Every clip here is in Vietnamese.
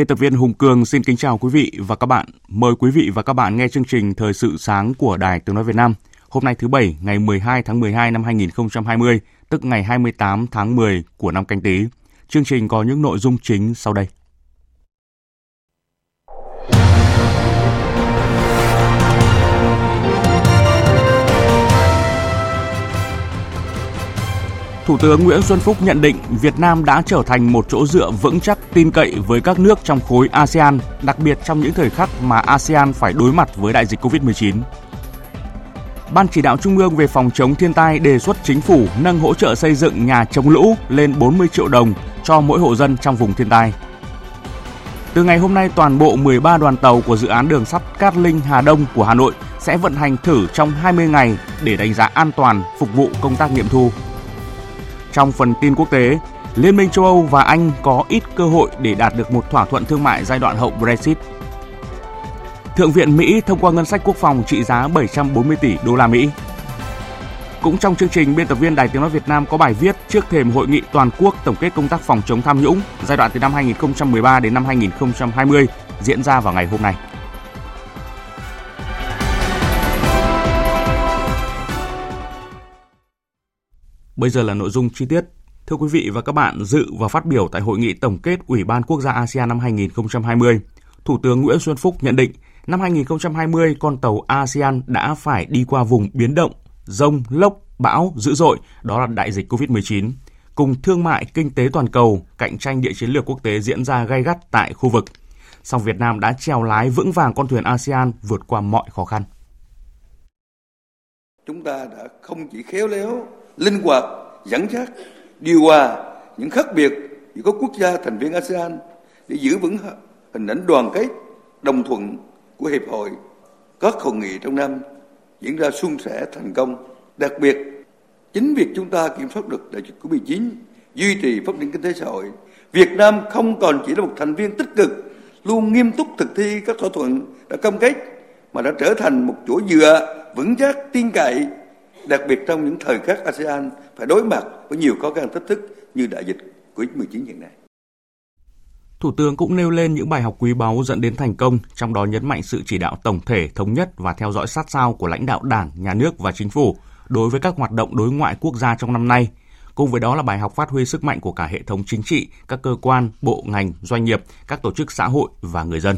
Biên tập viên Hùng Cường xin kính chào quý vị và các bạn. Mời quý vị và các bạn nghe chương trình Thời sự sáng của Đài Tiếng Nói Việt Nam. Hôm nay thứ Bảy, ngày 12 tháng 12 năm 2020, tức ngày 28 tháng 10 của năm canh tí. Chương trình có những nội dung chính sau đây. Thủ tướng Nguyễn Xuân Phúc nhận định Việt Nam đã trở thành một chỗ dựa vững chắc tin cậy với các nước trong khối ASEAN, đặc biệt trong những thời khắc mà ASEAN phải đối mặt với đại dịch Covid-19. Ban chỉ đạo Trung ương về phòng chống thiên tai đề xuất chính phủ nâng hỗ trợ xây dựng nhà chống lũ lên 40 triệu đồng cho mỗi hộ dân trong vùng thiên tai. Từ ngày hôm nay, toàn bộ 13 đoàn tàu của dự án đường sắt Cát Linh Hà Đông của Hà Nội sẽ vận hành thử trong 20 ngày để đánh giá an toàn phục vụ công tác nghiệm thu. Trong phần tin quốc tế, Liên minh châu Âu và Anh có ít cơ hội để đạt được một thỏa thuận thương mại giai đoạn hậu Brexit. Thượng viện Mỹ thông qua ngân sách quốc phòng trị giá 740 tỷ đô la Mỹ. Cũng trong chương trình, biên tập viên Đài Tiếng nói Việt Nam có bài viết trước thềm hội nghị toàn quốc tổng kết công tác phòng chống tham nhũng giai đoạn từ năm 2013 đến năm 2020 diễn ra vào ngày hôm nay. Bây giờ là nội dung chi tiết. Thưa quý vị và các bạn, dự và phát biểu tại hội nghị tổng kết Ủy ban Quốc gia ASEAN năm 2020, Thủ tướng Nguyễn Xuân Phúc nhận định năm 2020 con tàu ASEAN đã phải đi qua vùng biến động, rông, lốc, bão dữ dội, đó là đại dịch COVID-19, cùng thương mại kinh tế toàn cầu, cạnh tranh địa chiến lược quốc tế diễn ra gay gắt tại khu vực. Song Việt Nam đã treo lái vững vàng con thuyền ASEAN vượt qua mọi khó khăn. Chúng ta đã không chỉ khéo léo linh hoạt, dẫn dắt, điều hòa những khác biệt giữa các quốc gia thành viên ASEAN để giữ vững hình ảnh đoàn kết, đồng thuận của hiệp hội. Các hội nghị trong năm diễn ra suôn sẻ thành công. Đặc biệt, chính việc chúng ta kiểm soát được đại dịch Covid-19, duy trì phát triển kinh tế xã hội, Việt Nam không còn chỉ là một thành viên tích cực, luôn nghiêm túc thực thi các thỏa thuận đã cam kết, mà đã trở thành một chỗ dựa vững chắc tin cậy đặc biệt trong những thời khắc ASEAN phải đối mặt với nhiều khó khăn thách thức như đại dịch Covid-19 hiện nay. Thủ tướng cũng nêu lên những bài học quý báu dẫn đến thành công, trong đó nhấn mạnh sự chỉ đạo tổng thể, thống nhất và theo dõi sát sao của lãnh đạo Đảng, Nhà nước và Chính phủ đối với các hoạt động đối ngoại quốc gia trong năm nay. Cùng với đó là bài học phát huy sức mạnh của cả hệ thống chính trị, các cơ quan, bộ ngành, doanh nghiệp, các tổ chức xã hội và người dân.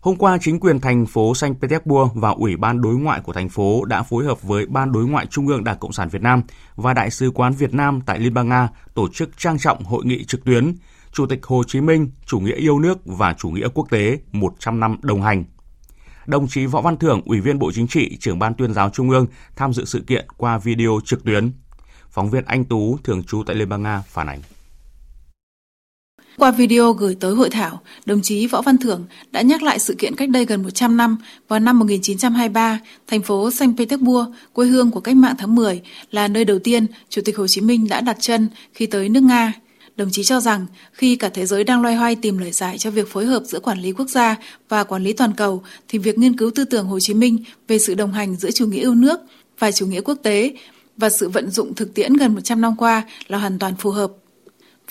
Hôm qua, chính quyền thành phố Saint Petersburg và Ủy ban đối ngoại của thành phố đã phối hợp với Ban đối ngoại Trung ương Đảng Cộng sản Việt Nam và Đại sứ quán Việt Nam tại Liên bang Nga tổ chức trang trọng hội nghị trực tuyến Chủ tịch Hồ Chí Minh, chủ nghĩa yêu nước và chủ nghĩa quốc tế 100 năm đồng hành. Đồng chí Võ Văn Thưởng, Ủy viên Bộ Chính trị, trưởng Ban tuyên giáo Trung ương tham dự sự kiện qua video trực tuyến. Phóng viên Anh Tú, thường trú tại Liên bang Nga, phản ánh. Qua video gửi tới hội thảo, đồng chí Võ Văn Thưởng đã nhắc lại sự kiện cách đây gần 100 năm vào năm 1923, thành phố Saint Petersburg, quê hương của cách mạng tháng 10, là nơi đầu tiên Chủ tịch Hồ Chí Minh đã đặt chân khi tới nước Nga. Đồng chí cho rằng khi cả thế giới đang loay hoay tìm lời giải cho việc phối hợp giữa quản lý quốc gia và quản lý toàn cầu thì việc nghiên cứu tư tưởng Hồ Chí Minh về sự đồng hành giữa chủ nghĩa yêu nước và chủ nghĩa quốc tế và sự vận dụng thực tiễn gần 100 năm qua là hoàn toàn phù hợp.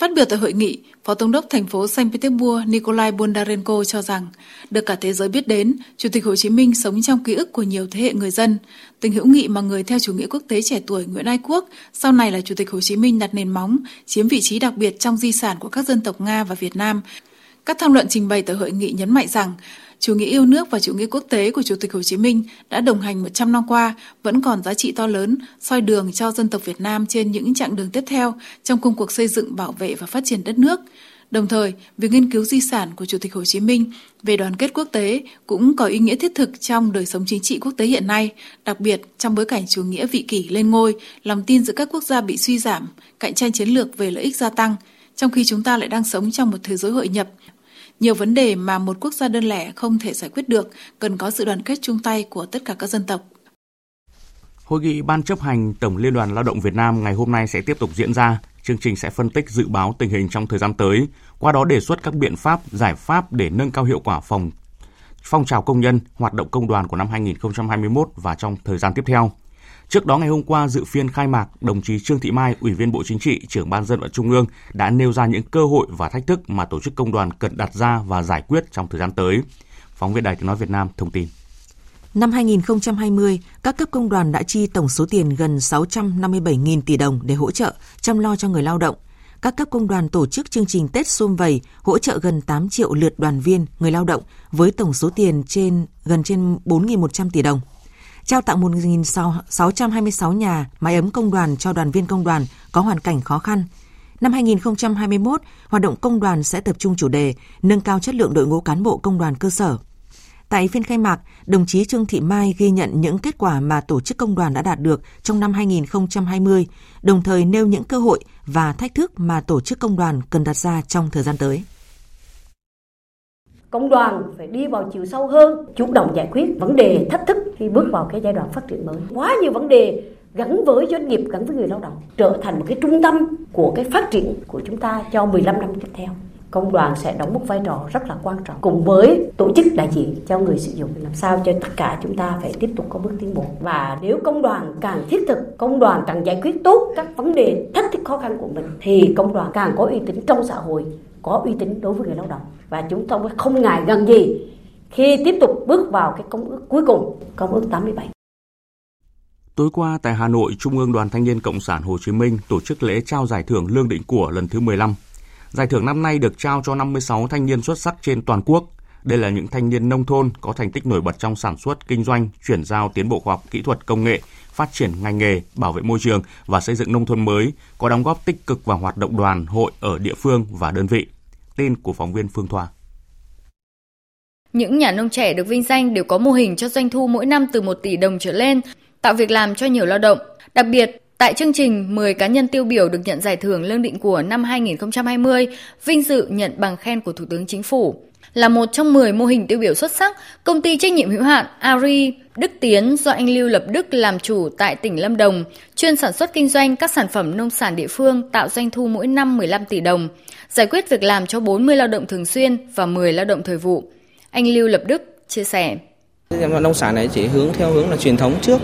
Phát biểu tại hội nghị, Phó Tổng đốc thành phố Saint Petersburg Nikolai Bondarenko cho rằng, được cả thế giới biết đến, Chủ tịch Hồ Chí Minh sống trong ký ức của nhiều thế hệ người dân. Tình hữu nghị mà người theo chủ nghĩa quốc tế trẻ tuổi Nguyễn Ái Quốc, sau này là Chủ tịch Hồ Chí Minh đặt nền móng, chiếm vị trí đặc biệt trong di sản của các dân tộc Nga và Việt Nam. Các tham luận trình bày tại hội nghị nhấn mạnh rằng, chủ nghĩa yêu nước và chủ nghĩa quốc tế của Chủ tịch Hồ Chí Minh đã đồng hành 100 năm qua vẫn còn giá trị to lớn, soi đường cho dân tộc Việt Nam trên những chặng đường tiếp theo trong công cuộc xây dựng, bảo vệ và phát triển đất nước. Đồng thời, việc nghiên cứu di sản của Chủ tịch Hồ Chí Minh về đoàn kết quốc tế cũng có ý nghĩa thiết thực trong đời sống chính trị quốc tế hiện nay, đặc biệt trong bối cảnh chủ nghĩa vị kỷ lên ngôi, lòng tin giữa các quốc gia bị suy giảm, cạnh tranh chiến lược về lợi ích gia tăng, trong khi chúng ta lại đang sống trong một thế giới hội nhập. Nhiều vấn đề mà một quốc gia đơn lẻ không thể giải quyết được cần có sự đoàn kết chung tay của tất cả các dân tộc. Hội nghị Ban chấp hành Tổng Liên đoàn Lao động Việt Nam ngày hôm nay sẽ tiếp tục diễn ra. Chương trình sẽ phân tích dự báo tình hình trong thời gian tới, qua đó đề xuất các biện pháp, giải pháp để nâng cao hiệu quả phòng phong trào công nhân, hoạt động công đoàn của năm 2021 và trong thời gian tiếp theo. Trước đó ngày hôm qua dự phiên khai mạc, đồng chí Trương Thị Mai, Ủy viên Bộ Chính trị, trưởng ban dân vận Trung ương đã nêu ra những cơ hội và thách thức mà tổ chức công đoàn cần đặt ra và giải quyết trong thời gian tới. Phóng viên Đài Tiếng nói Việt Nam thông tin. Năm 2020, các cấp công đoàn đã chi tổng số tiền gần 657.000 tỷ đồng để hỗ trợ, chăm lo cho người lao động. Các cấp công đoàn tổ chức chương trình Tết Xuân Vầy hỗ trợ gần 8 triệu lượt đoàn viên, người lao động với tổng số tiền trên gần trên 4.100 tỷ đồng. Trao tặng 1.626 nhà máy ấm công đoàn cho đoàn viên công đoàn có hoàn cảnh khó khăn. Năm 2021, hoạt động công đoàn sẽ tập trung chủ đề nâng cao chất lượng đội ngũ cán bộ công đoàn cơ sở – Tại phiên khai mạc, đồng chí Trương Thị Mai ghi nhận những kết quả mà tổ chức công đoàn đã đạt được trong năm 2020, đồng thời nêu những cơ hội và thách thức mà tổ chức công đoàn cần đặt ra trong thời gian tới. Công đoàn phải đi vào chiều sâu hơn, chủ động giải quyết vấn đề thách thức khi bước vào cái giai đoạn phát triển mới. Quá nhiều vấn đề gắn với doanh nghiệp, gắn với người lao động, trở thành một cái trung tâm của cái phát triển của chúng ta cho 15 năm tiếp theo. Công đoàn sẽ đóng một vai trò rất là quan trọng cùng với tổ chức đại diện cho người sử dụng làm sao cho tất cả chúng ta phải tiếp tục có bước tiến bộ. Và nếu công đoàn càng thiết thực công đoàn càng giải quyết tốt các vấn đề thách thức khó khăn của mình thì công đoàn càng có uy tín trong xã hội có uy tín đối với người lao động. Và chúng tôi không ngại gần gì khi tiếp tục bước vào cái công ước cuối cùng công ước 87 Tối qua tại Hà Nội, Trung ương Đoàn Thanh niên Cộng sản Hồ Chí Minh tổ chức lễ trao giải thưởng Lương Định Của lần thứ 15 Giải thưởng năm nay được trao cho 56 thanh niên xuất sắc trên toàn quốc. Đây là những thanh niên nông thôn có thành tích nổi bật trong sản xuất, kinh doanh, chuyển giao tiến bộ khoa học kỹ thuật công nghệ, phát triển ngành nghề, bảo vệ môi trường và xây dựng nông thôn mới, có đóng góp tích cực vào hoạt động đoàn, hội ở địa phương và đơn vị. Tin của phóng viên Phương Thoa. Những nhà nông trẻ được vinh danh đều có mô hình cho doanh thu mỗi năm từ 1 tỷ đồng trở lên, tạo việc làm cho nhiều lao động. Đặc biệt, Tại chương trình, 10 cá nhân tiêu biểu được nhận giải thưởng lương định của năm 2020, vinh dự nhận bằng khen của Thủ tướng Chính phủ. Là một trong 10 mô hình tiêu biểu xuất sắc, công ty trách nhiệm hữu hạn Ari Đức Tiến do anh Lưu Lập Đức làm chủ tại tỉnh Lâm Đồng, chuyên sản xuất kinh doanh các sản phẩm nông sản địa phương tạo doanh thu mỗi năm 15 tỷ đồng, giải quyết việc làm cho 40 lao động thường xuyên và 10 lao động thời vụ. Anh Lưu Lập Đức chia sẻ. Nông sản này chỉ hướng theo hướng là truyền thống trước,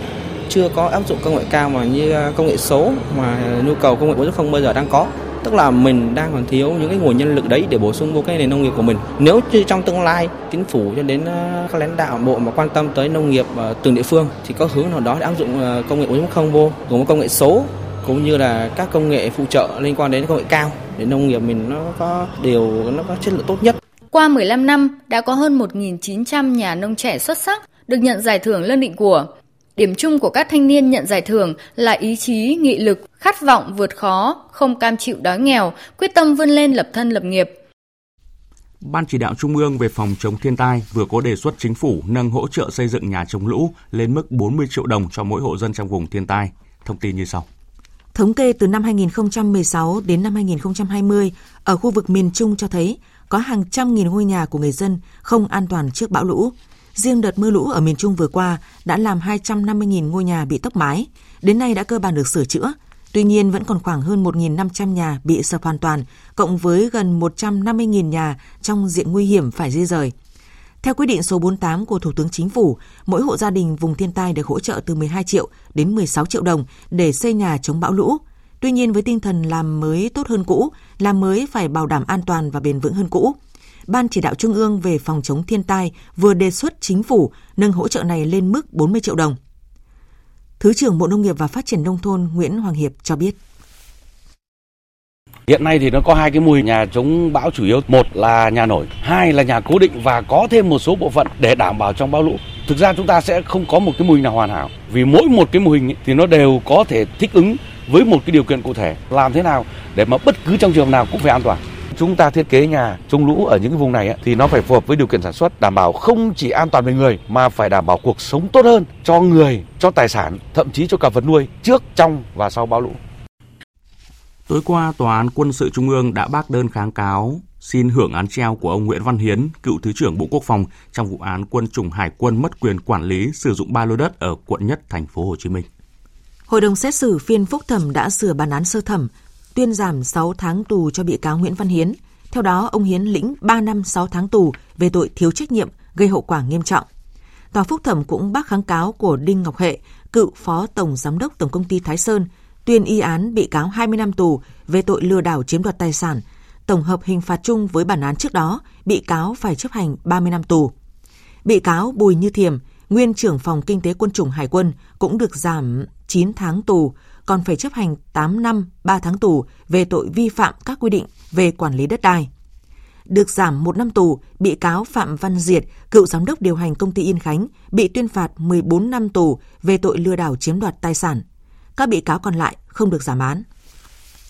chưa có áp dụng công nghệ cao mà như à, công nghệ số mà nhu cầu công nghệ 4.0 bây giờ đang có tức là mình đang còn thiếu những cái nguồn nhân lực đấy để bổ sung vô cái nền nông nghiệp của mình nếu như trong tương lai, chính phủ cho đến ờ, các lãnh đạo bộ mà quan tâm tới nông nghiệp ờ, từng địa phương thì có hướng nào đó để áp dụng ờ, công nghệ 4.0 vô, gồm công nghệ số cũng như là các công nghệ phụ trợ liên quan đến công nghệ cao để nông nghiệp mình nó có điều, nó có chất lượng tốt nhất. Qua 15 năm, đã có hơn 1.900 nhà nông trẻ xuất sắc được nhận giải thưởng Lân Định của Điểm chung của các thanh niên nhận giải thưởng là ý chí, nghị lực, khát vọng vượt khó, không cam chịu đói nghèo, quyết tâm vươn lên lập thân lập nghiệp. Ban chỉ đạo Trung ương về phòng chống thiên tai vừa có đề xuất chính phủ nâng hỗ trợ xây dựng nhà chống lũ lên mức 40 triệu đồng cho mỗi hộ dân trong vùng thiên tai. Thông tin như sau. Thống kê từ năm 2016 đến năm 2020 ở khu vực miền Trung cho thấy có hàng trăm nghìn ngôi nhà của người dân không an toàn trước bão lũ. Riêng đợt mưa lũ ở miền Trung vừa qua đã làm 250.000 ngôi nhà bị tốc mái, đến nay đã cơ bản được sửa chữa. Tuy nhiên vẫn còn khoảng hơn 1.500 nhà bị sập hoàn toàn, cộng với gần 150.000 nhà trong diện nguy hiểm phải di rời. Theo quyết định số 48 của Thủ tướng Chính phủ, mỗi hộ gia đình vùng thiên tai được hỗ trợ từ 12 triệu đến 16 triệu đồng để xây nhà chống bão lũ. Tuy nhiên với tinh thần làm mới tốt hơn cũ, làm mới phải bảo đảm an toàn và bền vững hơn cũ. Ban chỉ đạo Trung ương về phòng chống thiên tai vừa đề xuất chính phủ nâng hỗ trợ này lên mức 40 triệu đồng. Thứ trưởng Bộ Nông nghiệp và Phát triển Nông thôn Nguyễn Hoàng Hiệp cho biết. Hiện nay thì nó có hai cái mô hình nhà chống bão chủ yếu, một là nhà nổi, hai là nhà cố định và có thêm một số bộ phận để đảm bảo trong bão lũ. Thực ra chúng ta sẽ không có một cái mô hình nào hoàn hảo vì mỗi một cái mô hình thì nó đều có thể thích ứng với một cái điều kiện cụ thể. Làm thế nào để mà bất cứ trong trường nào cũng phải an toàn chúng ta thiết kế nhà chống lũ ở những cái vùng này ấy, thì nó phải phù hợp với điều kiện sản xuất đảm bảo không chỉ an toàn về người mà phải đảm bảo cuộc sống tốt hơn cho người, cho tài sản, thậm chí cho cả vật nuôi trước, trong và sau bão lũ. Tối qua, Tòa án Quân sự Trung ương đã bác đơn kháng cáo xin hưởng án treo của ông Nguyễn Văn Hiến, cựu Thứ trưởng Bộ Quốc phòng trong vụ án quân chủng Hải quân mất quyền quản lý sử dụng ba lô đất ở quận Nhất, thành phố Hồ Chí Minh. Hội đồng xét xử phiên phúc thẩm đã sửa bản án sơ thẩm, tuyên giảm 6 tháng tù cho bị cáo Nguyễn Văn Hiến. Theo đó, ông Hiến lĩnh 3 năm 6 tháng tù về tội thiếu trách nhiệm gây hậu quả nghiêm trọng. Tòa phúc thẩm cũng bác kháng cáo của Đinh Ngọc Hệ, cựu phó tổng giám đốc Tổng công ty Thái Sơn, tuyên y án bị cáo 20 năm tù về tội lừa đảo chiếm đoạt tài sản. Tổng hợp hình phạt chung với bản án trước đó, bị cáo phải chấp hành 30 năm tù. Bị cáo Bùi Như Thiềm, nguyên trưởng phòng kinh tế quân chủng Hải quân cũng được giảm 9 tháng tù, còn phải chấp hành 8 năm 3 tháng tù về tội vi phạm các quy định về quản lý đất đai. Được giảm một năm tù, bị cáo Phạm Văn Diệt, cựu giám đốc điều hành công ty Yên Khánh, bị tuyên phạt 14 năm tù về tội lừa đảo chiếm đoạt tài sản. Các bị cáo còn lại không được giảm án.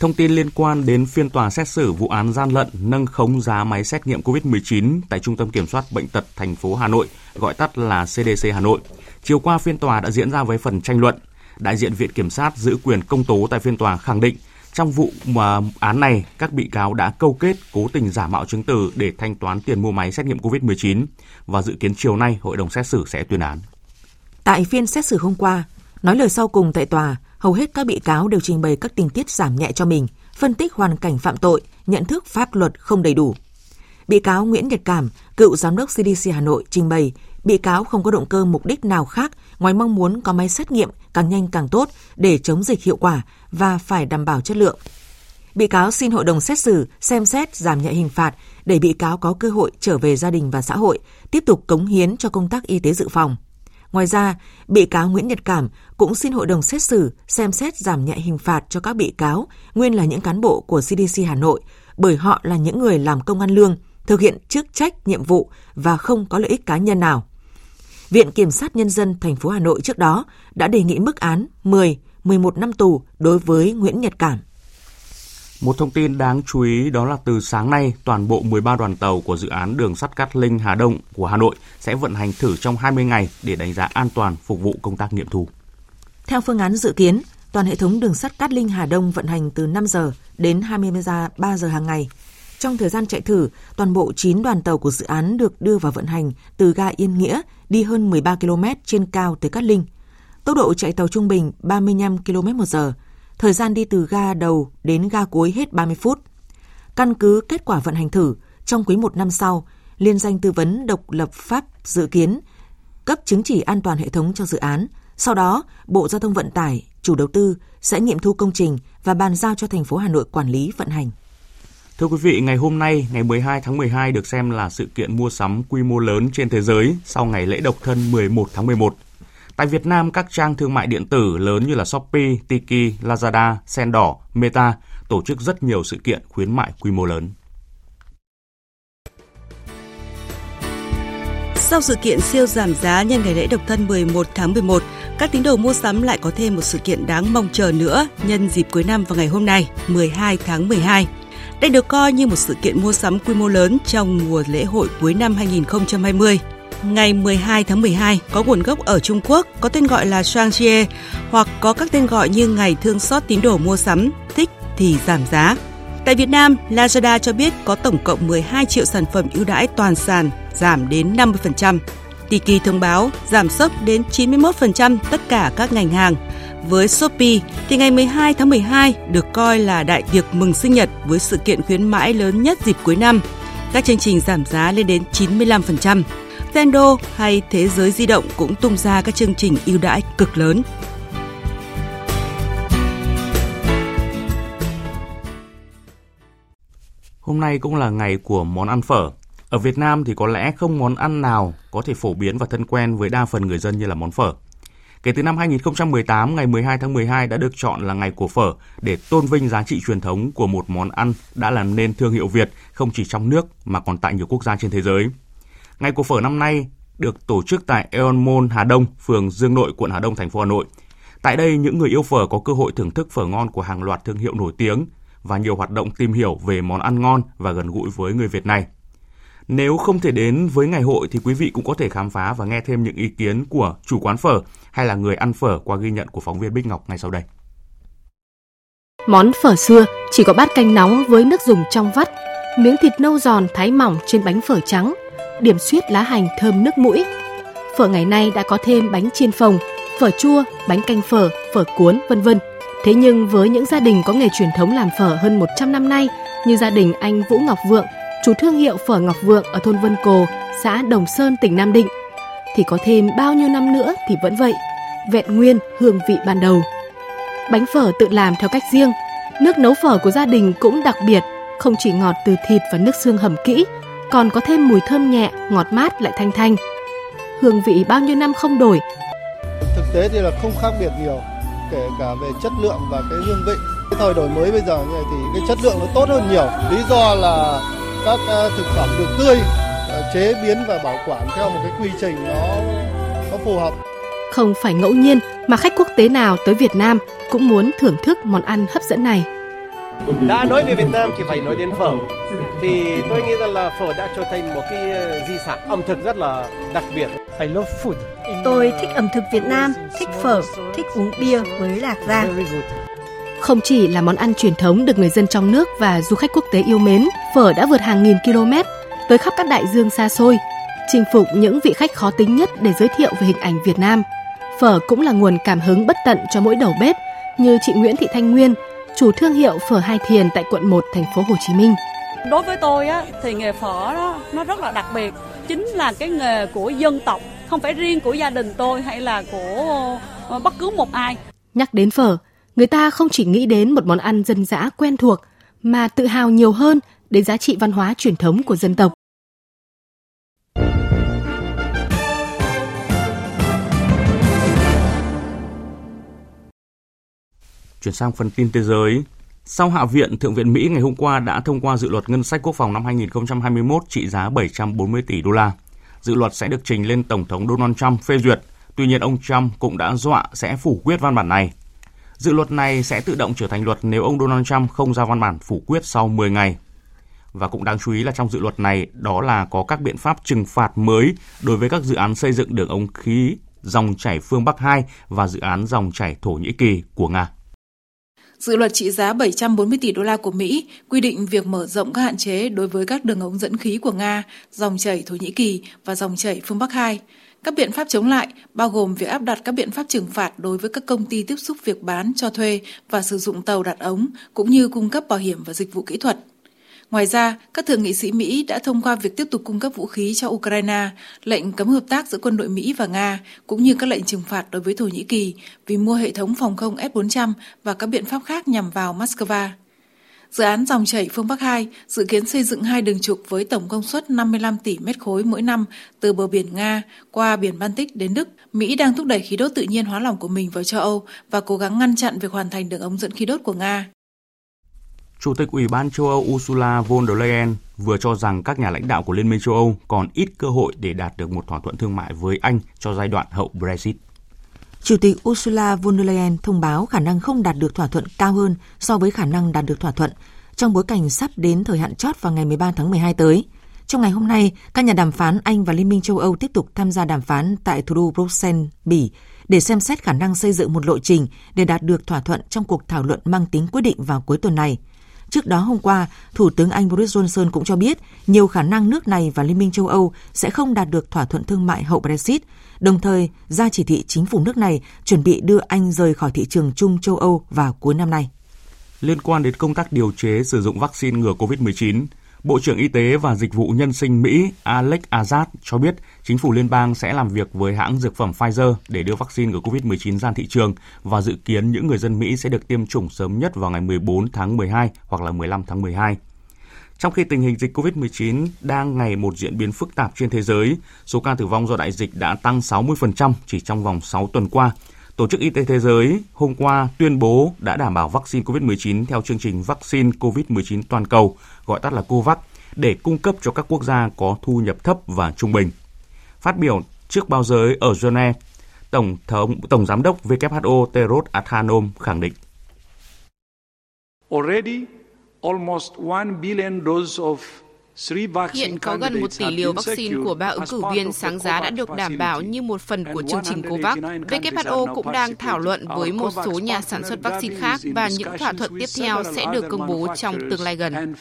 Thông tin liên quan đến phiên tòa xét xử vụ án gian lận nâng khống giá máy xét nghiệm COVID-19 tại Trung tâm Kiểm soát Bệnh tật thành phố Hà Nội, gọi tắt là CDC Hà Nội. Chiều qua phiên tòa đã diễn ra với phần tranh luận. Đại diện Viện Kiểm sát giữ quyền công tố tại phiên tòa khẳng định trong vụ mà án này, các bị cáo đã câu kết cố tình giả mạo chứng từ để thanh toán tiền mua máy xét nghiệm COVID-19 và dự kiến chiều nay hội đồng xét xử sẽ tuyên án. Tại phiên xét xử hôm qua, nói lời sau cùng tại tòa, hầu hết các bị cáo đều trình bày các tình tiết giảm nhẹ cho mình, phân tích hoàn cảnh phạm tội, nhận thức pháp luật không đầy đủ. Bị cáo Nguyễn Nhật Cảm, cựu giám đốc CDC Hà Nội trình bày bị cáo không có động cơ mục đích nào khác ngoài mong muốn có máy xét nghiệm càng nhanh càng tốt để chống dịch hiệu quả và phải đảm bảo chất lượng. Bị cáo xin hội đồng xét xử xem xét giảm nhẹ hình phạt để bị cáo có cơ hội trở về gia đình và xã hội, tiếp tục cống hiến cho công tác y tế dự phòng. Ngoài ra, bị cáo Nguyễn Nhật Cảm cũng xin hội đồng xét xử xem xét giảm nhẹ hình phạt cho các bị cáo nguyên là những cán bộ của CDC Hà Nội bởi họ là những người làm công ăn lương, thực hiện chức trách, nhiệm vụ và không có lợi ích cá nhân nào. Viện Kiểm sát Nhân dân thành phố Hà Nội trước đó đã đề nghị mức án 10, 11 năm tù đối với Nguyễn Nhật Cảm. Một thông tin đáng chú ý đó là từ sáng nay, toàn bộ 13 đoàn tàu của dự án đường sắt Cát Linh Hà Đông của Hà Nội sẽ vận hành thử trong 20 ngày để đánh giá an toàn phục vụ công tác nghiệm thu. Theo phương án dự kiến, toàn hệ thống đường sắt Cát Linh Hà Đông vận hành từ 5 giờ đến 23 giờ hàng ngày. Trong thời gian chạy thử, toàn bộ 9 đoàn tàu của dự án được đưa vào vận hành từ ga Yên Nghĩa đi hơn 13 km trên cao tới Cát Linh. Tốc độ chạy tàu trung bình 35 km một giờ, thời gian đi từ ga đầu đến ga cuối hết 30 phút. Căn cứ kết quả vận hành thử, trong quý một năm sau, Liên danh tư vấn độc lập pháp dự kiến cấp chứng chỉ an toàn hệ thống cho dự án. Sau đó, Bộ Giao thông Vận tải, chủ đầu tư sẽ nghiệm thu công trình và bàn giao cho thành phố Hà Nội quản lý vận hành. Thưa quý vị, ngày hôm nay, ngày 12 tháng 12 được xem là sự kiện mua sắm quy mô lớn trên thế giới sau ngày lễ độc thân 11 tháng 11. Tại Việt Nam, các trang thương mại điện tử lớn như là Shopee, Tiki, Lazada, Sen đỏ, Meta tổ chức rất nhiều sự kiện khuyến mại quy mô lớn. Sau sự kiện siêu giảm giá nhân ngày lễ độc thân 11 tháng 11, các tín đồ mua sắm lại có thêm một sự kiện đáng mong chờ nữa nhân dịp cuối năm vào ngày hôm nay, 12 tháng 12. Đây được coi như một sự kiện mua sắm quy mô lớn trong mùa lễ hội cuối năm 2020. Ngày 12 tháng 12 có nguồn gốc ở Trung Quốc, có tên gọi là Shangxie hoặc có các tên gọi như Ngày Thương xót tín đồ mua sắm, thích thì giảm giá. Tại Việt Nam, Lazada cho biết có tổng cộng 12 triệu sản phẩm ưu đãi toàn sàn, giảm đến 50%. Tiki thông báo giảm sốc đến 91% tất cả các ngành hàng. Với Shopee thì ngày 12 tháng 12 được coi là đại tiệc mừng sinh nhật với sự kiện khuyến mãi lớn nhất dịp cuối năm. Các chương trình giảm giá lên đến 95%. Tendo hay Thế giới di động cũng tung ra các chương trình ưu đãi cực lớn. Hôm nay cũng là ngày của món ăn phở. Ở Việt Nam thì có lẽ không món ăn nào có thể phổ biến và thân quen với đa phần người dân như là món phở. Kể từ năm 2018, ngày 12 tháng 12 đã được chọn là ngày của phở để tôn vinh giá trị truyền thống của một món ăn đã làm nên thương hiệu Việt không chỉ trong nước mà còn tại nhiều quốc gia trên thế giới. Ngày của phở năm nay được tổ chức tại Eon Mall Hà Đông, phường Dương Nội, quận Hà Đông, thành phố Hà Nội. Tại đây, những người yêu phở có cơ hội thưởng thức phở ngon của hàng loạt thương hiệu nổi tiếng và nhiều hoạt động tìm hiểu về món ăn ngon và gần gũi với người Việt này. Nếu không thể đến với ngày hội thì quý vị cũng có thể khám phá và nghe thêm những ý kiến của chủ quán phở hay là người ăn phở qua ghi nhận của phóng viên Bích Ngọc ngay sau đây. Món phở xưa chỉ có bát canh nóng với nước dùng trong vắt, miếng thịt nâu giòn thái mỏng trên bánh phở trắng, điểm xuyết lá hành thơm nước mũi. Phở ngày nay đã có thêm bánh chiên phồng, phở chua, bánh canh phở, phở cuốn, vân vân. Thế nhưng với những gia đình có nghề truyền thống làm phở hơn 100 năm nay như gia đình anh Vũ Ngọc Vượng, chủ thương hiệu phở Ngọc Vượng ở thôn Vân Cồ, xã Đồng Sơn, tỉnh Nam Định, thì có thêm bao nhiêu năm nữa thì vẫn vậy, vẹn nguyên hương vị ban đầu. Bánh phở tự làm theo cách riêng, nước nấu phở của gia đình cũng đặc biệt, không chỉ ngọt từ thịt và nước xương hầm kỹ, còn có thêm mùi thơm nhẹ, ngọt mát lại thanh thanh. Hương vị bao nhiêu năm không đổi. Thực tế thì là không khác biệt nhiều, kể cả về chất lượng và cái hương vị. Cái thời đổi mới bây giờ như này thì cái chất lượng nó tốt hơn nhiều. Lý do là các ờ, thực phẩm được tươi, ờ, chế biến và bảo quản theo một cái quy trình nó nó phù hợp. Không phải ngẫu nhiên mà khách quốc tế nào tới Việt Nam cũng muốn thưởng thức món ăn hấp dẫn này. Đã nói về Việt Nam thì phải nói đến phở. Thì tôi nghĩ rằng là phở đã trở thành một cái ờ, di sản ẩm thực rất là đặc biệt. I love food. Tôi thích ẩm thực Việt Nam, thích phở, thích uống bia với lạc rang. Không chỉ là món ăn truyền thống được người dân trong nước và du khách quốc tế yêu mến, phở đã vượt hàng nghìn km tới khắp các đại dương xa xôi, chinh phục những vị khách khó tính nhất để giới thiệu về hình ảnh Việt Nam. Phở cũng là nguồn cảm hứng bất tận cho mỗi đầu bếp như chị Nguyễn Thị Thanh Nguyên, chủ thương hiệu phở Hai Thiền tại quận 1 thành phố Hồ Chí Minh. Đối với tôi á thì nghề phở đó nó rất là đặc biệt, chính là cái nghề của dân tộc, không phải riêng của gia đình tôi hay là của ờ, bất cứ một ai. Nhắc đến phở, người ta không chỉ nghĩ đến một món ăn dân dã quen thuộc mà tự hào nhiều hơn đến giá trị văn hóa truyền thống của dân tộc. Chuyển sang phần tin thế giới. Sau Hạ viện, Thượng viện Mỹ ngày hôm qua đã thông qua dự luật ngân sách quốc phòng năm 2021 trị giá 740 tỷ đô la. Dự luật sẽ được trình lên Tổng thống Donald Trump phê duyệt. Tuy nhiên, ông Trump cũng đã dọa sẽ phủ quyết văn bản này. Dự luật này sẽ tự động trở thành luật nếu ông Donald Trump không ra văn bản phủ quyết sau 10 ngày. Và cũng đáng chú ý là trong dự luật này đó là có các biện pháp trừng phạt mới đối với các dự án xây dựng đường ống khí dòng chảy phương Bắc 2 và dự án dòng chảy Thổ Nhĩ Kỳ của Nga. Dự luật trị giá 740 tỷ đô la của Mỹ quy định việc mở rộng các hạn chế đối với các đường ống dẫn khí của Nga, dòng chảy Thổ Nhĩ Kỳ và dòng chảy phương Bắc 2. Các biện pháp chống lại bao gồm việc áp đặt các biện pháp trừng phạt đối với các công ty tiếp xúc việc bán, cho thuê và sử dụng tàu đặt ống, cũng như cung cấp bảo hiểm và dịch vụ kỹ thuật. Ngoài ra, các thượng nghị sĩ Mỹ đã thông qua việc tiếp tục cung cấp vũ khí cho Ukraine, lệnh cấm hợp tác giữa quân đội Mỹ và Nga, cũng như các lệnh trừng phạt đối với Thổ Nhĩ Kỳ vì mua hệ thống phòng không S-400 và các biện pháp khác nhằm vào Moscow. Dự án dòng chảy phương Bắc 2 dự kiến xây dựng hai đường trục với tổng công suất 55 tỷ mét khối mỗi năm, từ bờ biển Nga qua biển Baltic đến Đức. Mỹ đang thúc đẩy khí đốt tự nhiên hóa lỏng của mình vào châu Âu và cố gắng ngăn chặn việc hoàn thành đường ống dẫn khí đốt của Nga. Chủ tịch Ủy ban châu Âu Ursula von der Leyen vừa cho rằng các nhà lãnh đạo của Liên minh châu Âu còn ít cơ hội để đạt được một thỏa thuận thương mại với Anh cho giai đoạn hậu Brexit. Chủ tịch Ursula von der Leyen thông báo khả năng không đạt được thỏa thuận cao hơn so với khả năng đạt được thỏa thuận trong bối cảnh sắp đến thời hạn chót vào ngày 13 tháng 12 tới. Trong ngày hôm nay, các nhà đàm phán Anh và Liên minh châu Âu tiếp tục tham gia đàm phán tại thủ đô Bruxelles, Bỉ để xem xét khả năng xây dựng một lộ trình để đạt được thỏa thuận trong cuộc thảo luận mang tính quyết định vào cuối tuần này. Trước đó hôm qua, Thủ tướng Anh Boris Johnson cũng cho biết nhiều khả năng nước này và Liên minh châu Âu sẽ không đạt được thỏa thuận thương mại hậu Brexit, đồng thời ra chỉ thị chính phủ nước này chuẩn bị đưa Anh rời khỏi thị trường chung châu Âu vào cuối năm nay. Liên quan đến công tác điều chế sử dụng vaccine ngừa COVID-19, Bộ trưởng Y tế và Dịch vụ Nhân sinh Mỹ Alex Azad cho biết chính phủ liên bang sẽ làm việc với hãng dược phẩm Pfizer để đưa vaccine ngừa COVID-19 ra thị trường và dự kiến những người dân Mỹ sẽ được tiêm chủng sớm nhất vào ngày 14 tháng 12 hoặc là 15 tháng 12. Trong khi tình hình dịch COVID-19 đang ngày một diễn biến phức tạp trên thế giới, số ca tử vong do đại dịch đã tăng 60% chỉ trong vòng 6 tuần qua. Tổ chức Y tế Thế giới hôm qua tuyên bố đã đảm bảo vaccine COVID-19 theo chương trình vaccine COVID-19 toàn cầu, gọi tắt là COVAX, để cung cấp cho các quốc gia có thu nhập thấp và trung bình. Phát biểu trước báo giới ở Geneva, Tổng thống Tổng giám đốc WHO Tedros Adhanom khẳng định. Already almost 1 billion doses of Hiện có gần một tỷ liều vaccine của ba ứng cử viên sáng giá đã được đảm bảo như một phần của chương trình COVAX. WHO cũng đang thảo luận với một số nhà sản xuất vaccine khác và những thỏa thuận tiếp theo sẽ được công bố trong tương lai gần.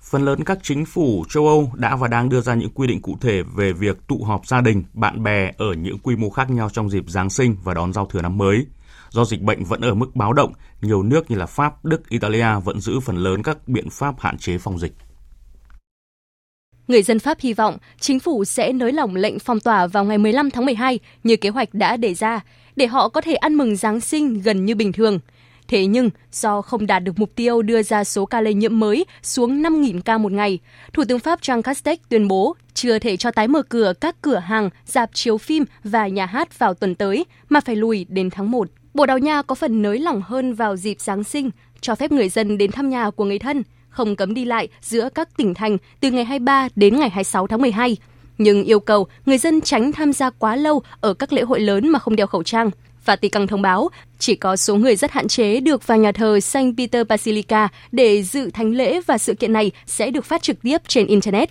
Phần lớn các chính phủ châu Âu đã và đang đưa ra những quy định cụ thể về việc tụ họp gia đình, bạn bè ở những quy mô khác nhau trong dịp Giáng sinh và đón giao thừa năm mới. Do dịch bệnh vẫn ở mức báo động, nhiều nước như là Pháp, Đức, Italia vẫn giữ phần lớn các biện pháp hạn chế phòng dịch. Người dân Pháp hy vọng chính phủ sẽ nới lỏng lệnh phong tỏa vào ngày 15 tháng 12 như kế hoạch đã đề ra, để họ có thể ăn mừng Giáng sinh gần như bình thường. Thế nhưng, do không đạt được mục tiêu đưa ra số ca lây nhiễm mới xuống 5.000 ca một ngày, Thủ tướng Pháp Jean Castex tuyên bố chưa thể cho tái mở cửa các cửa hàng, dạp chiếu phim và nhà hát vào tuần tới, mà phải lùi đến tháng 1. Bồ Đào Nha có phần nới lỏng hơn vào dịp Giáng sinh, cho phép người dân đến thăm nhà của người thân, không cấm đi lại giữa các tỉnh thành từ ngày 23 đến ngày 26 tháng 12, nhưng yêu cầu người dân tránh tham gia quá lâu ở các lễ hội lớn mà không đeo khẩu trang. Vatican thông báo chỉ có số người rất hạn chế được vào nhà thờ Saint Peter Basilica để dự thánh lễ và sự kiện này sẽ được phát trực tiếp trên Internet.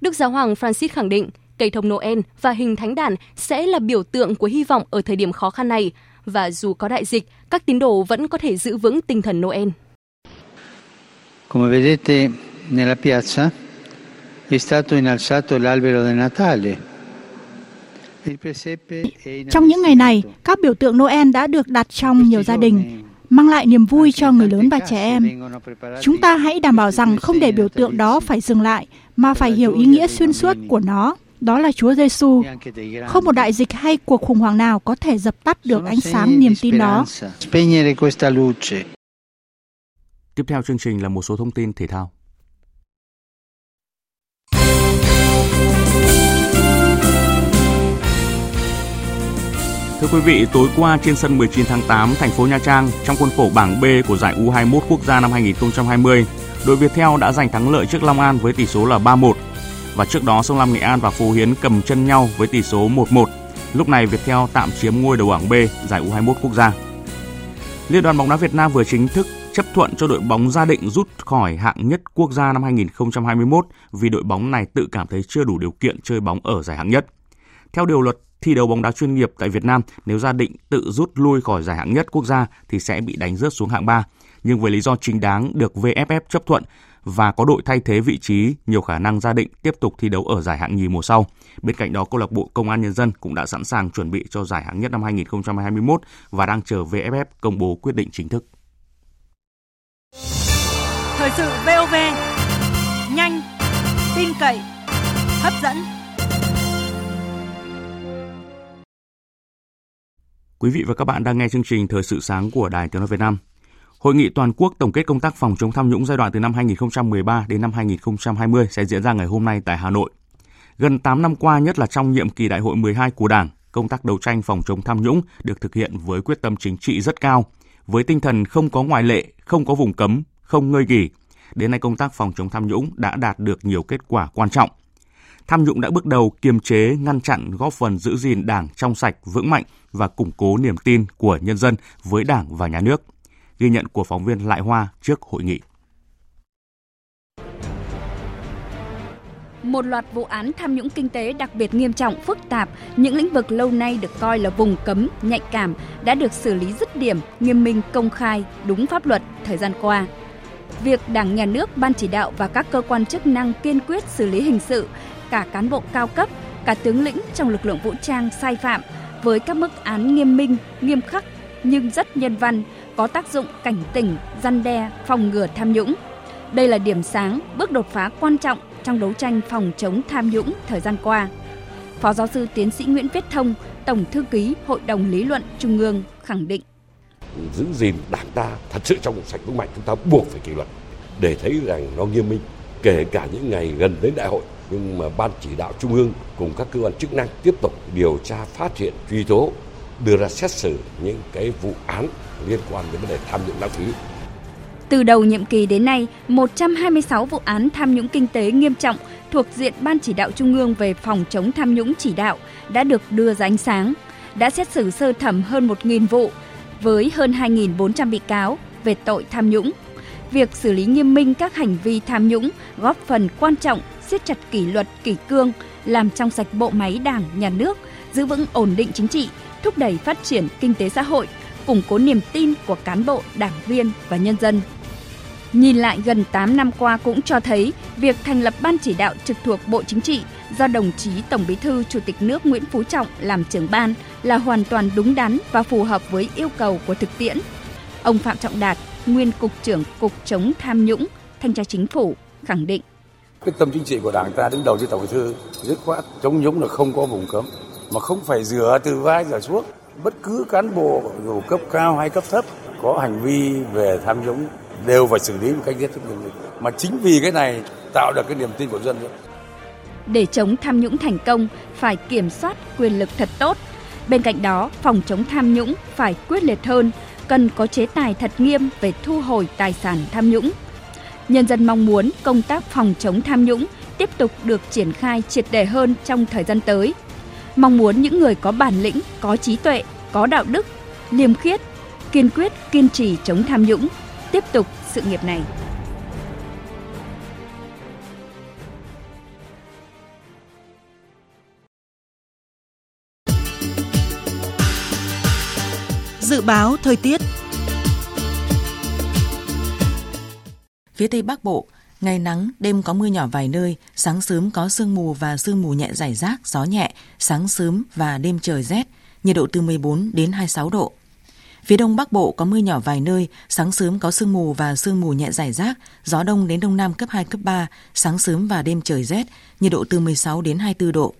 Đức Giáo hoàng Francis khẳng định cây thông Noel và hình thánh đàn sẽ là biểu tượng của hy vọng ở thời điểm khó khăn này và dù có đại dịch, các tín đồ vẫn có thể giữ vững tinh thần Noel. Come vedete nella piazza è stato innalzato l'albero di Natale. Trong những ngày này, các biểu tượng Noel đã được đặt trong nhiều gia đình, mang lại niềm vui cho người lớn và trẻ em. Chúng ta hãy đảm bảo rằng không để biểu tượng đó phải dừng lại, mà phải hiểu ý nghĩa xuyên suốt của nó. Đó là Chúa Giêsu. Không một đại dịch hay cuộc khủng hoảng nào có thể dập tắt được ánh sáng niềm tin đó. Tiếp theo chương trình là một số thông tin thể thao. Thưa quý vị, tối qua trên sân 19 tháng 8, thành phố Nha Trang, trong khuôn khổ bảng B của giải U21 quốc gia năm 2020, đội Viettel đã giành thắng lợi trước Long An với tỷ số là 3-1. Và trước đó, Sông Lam Nghệ An và Phú Hiến cầm chân nhau với tỷ số 1-1. Lúc này Viettel tạm chiếm ngôi đầu bảng B giải U21 quốc gia. Liên đoàn bóng đá Việt Nam vừa chính thức chấp thuận cho đội bóng gia định rút khỏi hạng nhất quốc gia năm 2021 vì đội bóng này tự cảm thấy chưa đủ điều kiện chơi bóng ở giải hạng nhất. Theo điều luật thi đấu bóng đá chuyên nghiệp tại Việt Nam, nếu gia định tự rút lui khỏi giải hạng nhất quốc gia thì sẽ bị đánh rớt xuống hạng 3. Nhưng với lý do chính đáng được VFF chấp thuận và có đội thay thế vị trí, nhiều khả năng gia định tiếp tục thi đấu ở giải hạng nhì mùa sau. Bên cạnh đó, câu lạc bộ Công an Nhân dân cũng đã sẵn sàng chuẩn bị cho giải hạng nhất năm 2021 và đang chờ VFF công bố quyết định chính thức. Thời sự VOV, nhanh, tin cậy, hấp dẫn. Quý vị và các bạn đang nghe chương trình Thời sự sáng của Đài Tiếng nói Việt Nam. Hội nghị toàn quốc tổng kết công tác phòng chống tham nhũng giai đoạn từ năm 2013 đến năm 2020 sẽ diễn ra ngày hôm nay tại Hà Nội. Gần 8 năm qua, nhất là trong nhiệm kỳ đại hội 12 của Đảng, công tác đấu tranh phòng chống tham nhũng được thực hiện với quyết tâm chính trị rất cao, với tinh thần không có ngoại lệ, không có vùng cấm, không ngơi nghỉ. Đến nay công tác phòng chống tham nhũng đã đạt được nhiều kết quả quan trọng. Tham nhũng đã bước đầu kiềm chế, ngăn chặn, góp phần giữ gìn Đảng trong sạch, vững mạnh và củng cố niềm tin của nhân dân với Đảng và nhà nước. Ghi nhận của phóng viên Lại Hoa trước hội nghị. Một loạt vụ án tham nhũng kinh tế đặc biệt nghiêm trọng, phức tạp, những lĩnh vực lâu nay được coi là vùng cấm, nhạy cảm đã được xử lý dứt điểm, nghiêm minh, công khai, đúng pháp luật thời gian qua. Việc Đảng, Nhà nước, Ban chỉ đạo và các cơ quan chức năng kiên quyết xử lý hình sự cả cán bộ cao cấp, cả tướng lĩnh trong lực lượng vũ trang sai phạm với các mức án nghiêm minh, nghiêm khắc nhưng rất nhân văn, có tác dụng cảnh tỉnh, răn đe, phòng ngừa tham nhũng. Đây là điểm sáng, bước đột phá quan trọng trong đấu tranh phòng chống tham nhũng thời gian qua. Phó giáo sư tiến sĩ Nguyễn Viết Thông, Tổng thư ký Hội đồng Lý luận Trung ương khẳng định. Giữ gìn đảng ta thật sự trong một sạch vững mạnh chúng ta buộc phải kỷ luật. để thấy rằng nó nghiêm minh kể cả những ngày gần đến đại hội nhưng mà ban chỉ đạo trung ương cùng các cơ quan chức năng tiếp tục điều tra phát hiện truy tố đưa ra xét xử những cái vụ án liên quan đến vấn đề tham nhũng lãng phí từ đầu nhiệm kỳ đến nay, 126 vụ án tham nhũng kinh tế nghiêm trọng thuộc diện Ban chỉ đạo Trung ương về phòng chống tham nhũng chỉ đạo đã được đưa ra ánh sáng, đã xét xử sơ thẩm hơn 1.000 vụ với hơn 2.400 bị cáo về tội tham nhũng. Việc xử lý nghiêm minh các hành vi tham nhũng góp phần quan trọng siết chặt kỷ luật kỷ cương, làm trong sạch bộ máy Đảng, nhà nước, giữ vững ổn định chính trị, thúc đẩy phát triển kinh tế xã hội, củng cố niềm tin của cán bộ, đảng viên và nhân dân. Nhìn lại gần 8 năm qua cũng cho thấy việc thành lập ban chỉ đạo trực thuộc Bộ Chính trị do đồng chí Tổng Bí thư Chủ tịch nước Nguyễn Phú Trọng làm trưởng ban là hoàn toàn đúng đắn và phù hợp với yêu cầu của thực tiễn. Ông Phạm Trọng Đạt, nguyên cục trưởng Cục chống tham nhũng, thanh tra chính phủ khẳng định Quyết tâm chính trị của Đảng ta đứng đầu như Tổng Bí thư dứt khoát chống nhũng là không có vùng cấm mà không phải rửa từ vai rửa xuống. Bất cứ cán bộ dù cấp cao hay cấp thấp có hành vi về tham nhũng đều phải xử lý một cách rất nghiêm minh. Mà chính vì cái này tạo được cái niềm tin của dân. Để chống tham nhũng thành công, phải kiểm soát quyền lực thật tốt. Bên cạnh đó, phòng chống tham nhũng phải quyết liệt hơn, cần có chế tài thật nghiêm về thu hồi tài sản tham nhũng. Nhân dân mong muốn công tác phòng chống tham nhũng tiếp tục được triển khai triệt đề hơn trong thời gian tới. Mong muốn những người có bản lĩnh, có trí tuệ, có đạo đức, liêm khiết, kiên quyết kiên trì chống tham nhũng, tiếp tục sự nghiệp này. Dự báo thời tiết Phía Tây Bắc Bộ, ngày nắng, đêm có mưa nhỏ vài nơi, sáng sớm có sương mù và sương mù nhẹ rải rác, gió nhẹ, sáng sớm và đêm trời rét, nhiệt độ từ 14 đến 26 độ. Phía đông bắc bộ có mưa nhỏ vài nơi, sáng sớm có sương mù và sương mù nhẹ rải rác, gió đông đến đông nam cấp 2, cấp 3, sáng sớm và đêm trời rét, nhiệt độ từ 16 đến 24 độ.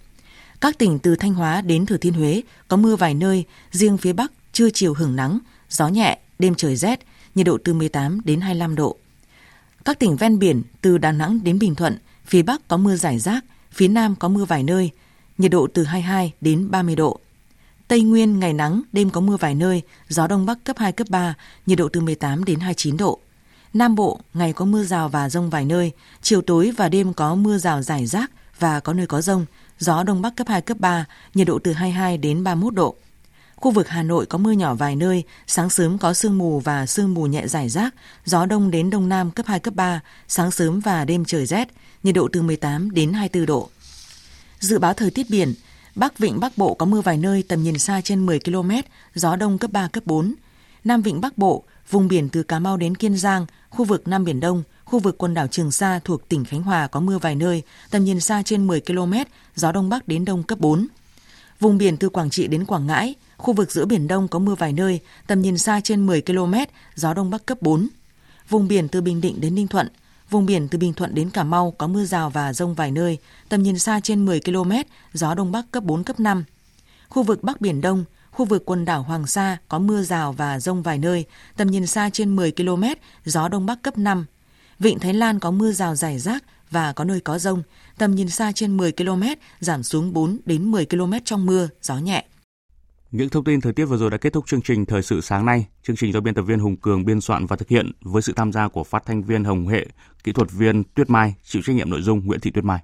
Các tỉnh từ Thanh Hóa đến Thừa Thiên Huế có mưa vài nơi, riêng phía Bắc trưa chiều hưởng nắng, gió nhẹ, đêm trời rét, nhiệt độ từ 18 đến 25 độ. Các tỉnh ven biển từ Đà Nẵng đến Bình Thuận, phía Bắc có mưa rải rác, phía Nam có mưa vài nơi, nhiệt độ từ 22 đến 30 độ. Tây Nguyên ngày nắng, đêm có mưa vài nơi, gió đông bắc cấp 2 cấp 3, nhiệt độ từ 18 đến 29 độ. Nam Bộ ngày có mưa rào và rông vài nơi, chiều tối và đêm có mưa rào rải rác và có nơi có rông, gió đông bắc cấp 2 cấp 3, nhiệt độ từ 22 đến 31 độ. Khu vực Hà Nội có mưa nhỏ vài nơi, sáng sớm có sương mù và sương mù nhẹ rải rác, gió đông đến đông nam cấp 2 cấp 3, sáng sớm và đêm trời rét, nhiệt độ từ 18 đến 24 độ. Dự báo thời tiết biển, Bắc Vịnh Bắc Bộ có mưa vài nơi tầm nhìn xa trên 10 km, gió đông cấp 3, cấp 4. Nam Vịnh Bắc Bộ, vùng biển từ Cà Mau đến Kiên Giang, khu vực Nam Biển Đông, khu vực quần đảo Trường Sa thuộc tỉnh Khánh Hòa có mưa vài nơi, tầm nhìn xa trên 10 km, gió đông bắc đến đông cấp 4. Vùng biển từ Quảng Trị đến Quảng Ngãi, khu vực giữa Biển Đông có mưa vài nơi, tầm nhìn xa trên 10 km, gió đông bắc cấp 4. Vùng biển từ Bình Định đến Ninh Thuận, Vùng biển từ Bình Thuận đến Cà Mau có mưa rào và rông vài nơi, tầm nhìn xa trên 10 km, gió đông bắc cấp 4, cấp 5. Khu vực Bắc Biển Đông, khu vực quần đảo Hoàng Sa có mưa rào và rông vài nơi, tầm nhìn xa trên 10 km, gió đông bắc cấp 5. Vịnh Thái Lan có mưa rào rải rác và có nơi có rông, tầm nhìn xa trên 10 km, giảm xuống 4 đến 10 km trong mưa, gió nhẹ. Những thông tin thời tiết vừa rồi đã kết thúc chương trình Thời sự sáng nay. Chương trình do biên tập viên Hùng Cường biên soạn và thực hiện với sự tham gia của phát thanh viên Hồng Hệ, kỹ thuật viên Tuyết Mai, chịu trách nhiệm nội dung Nguyễn Thị Tuyết Mai.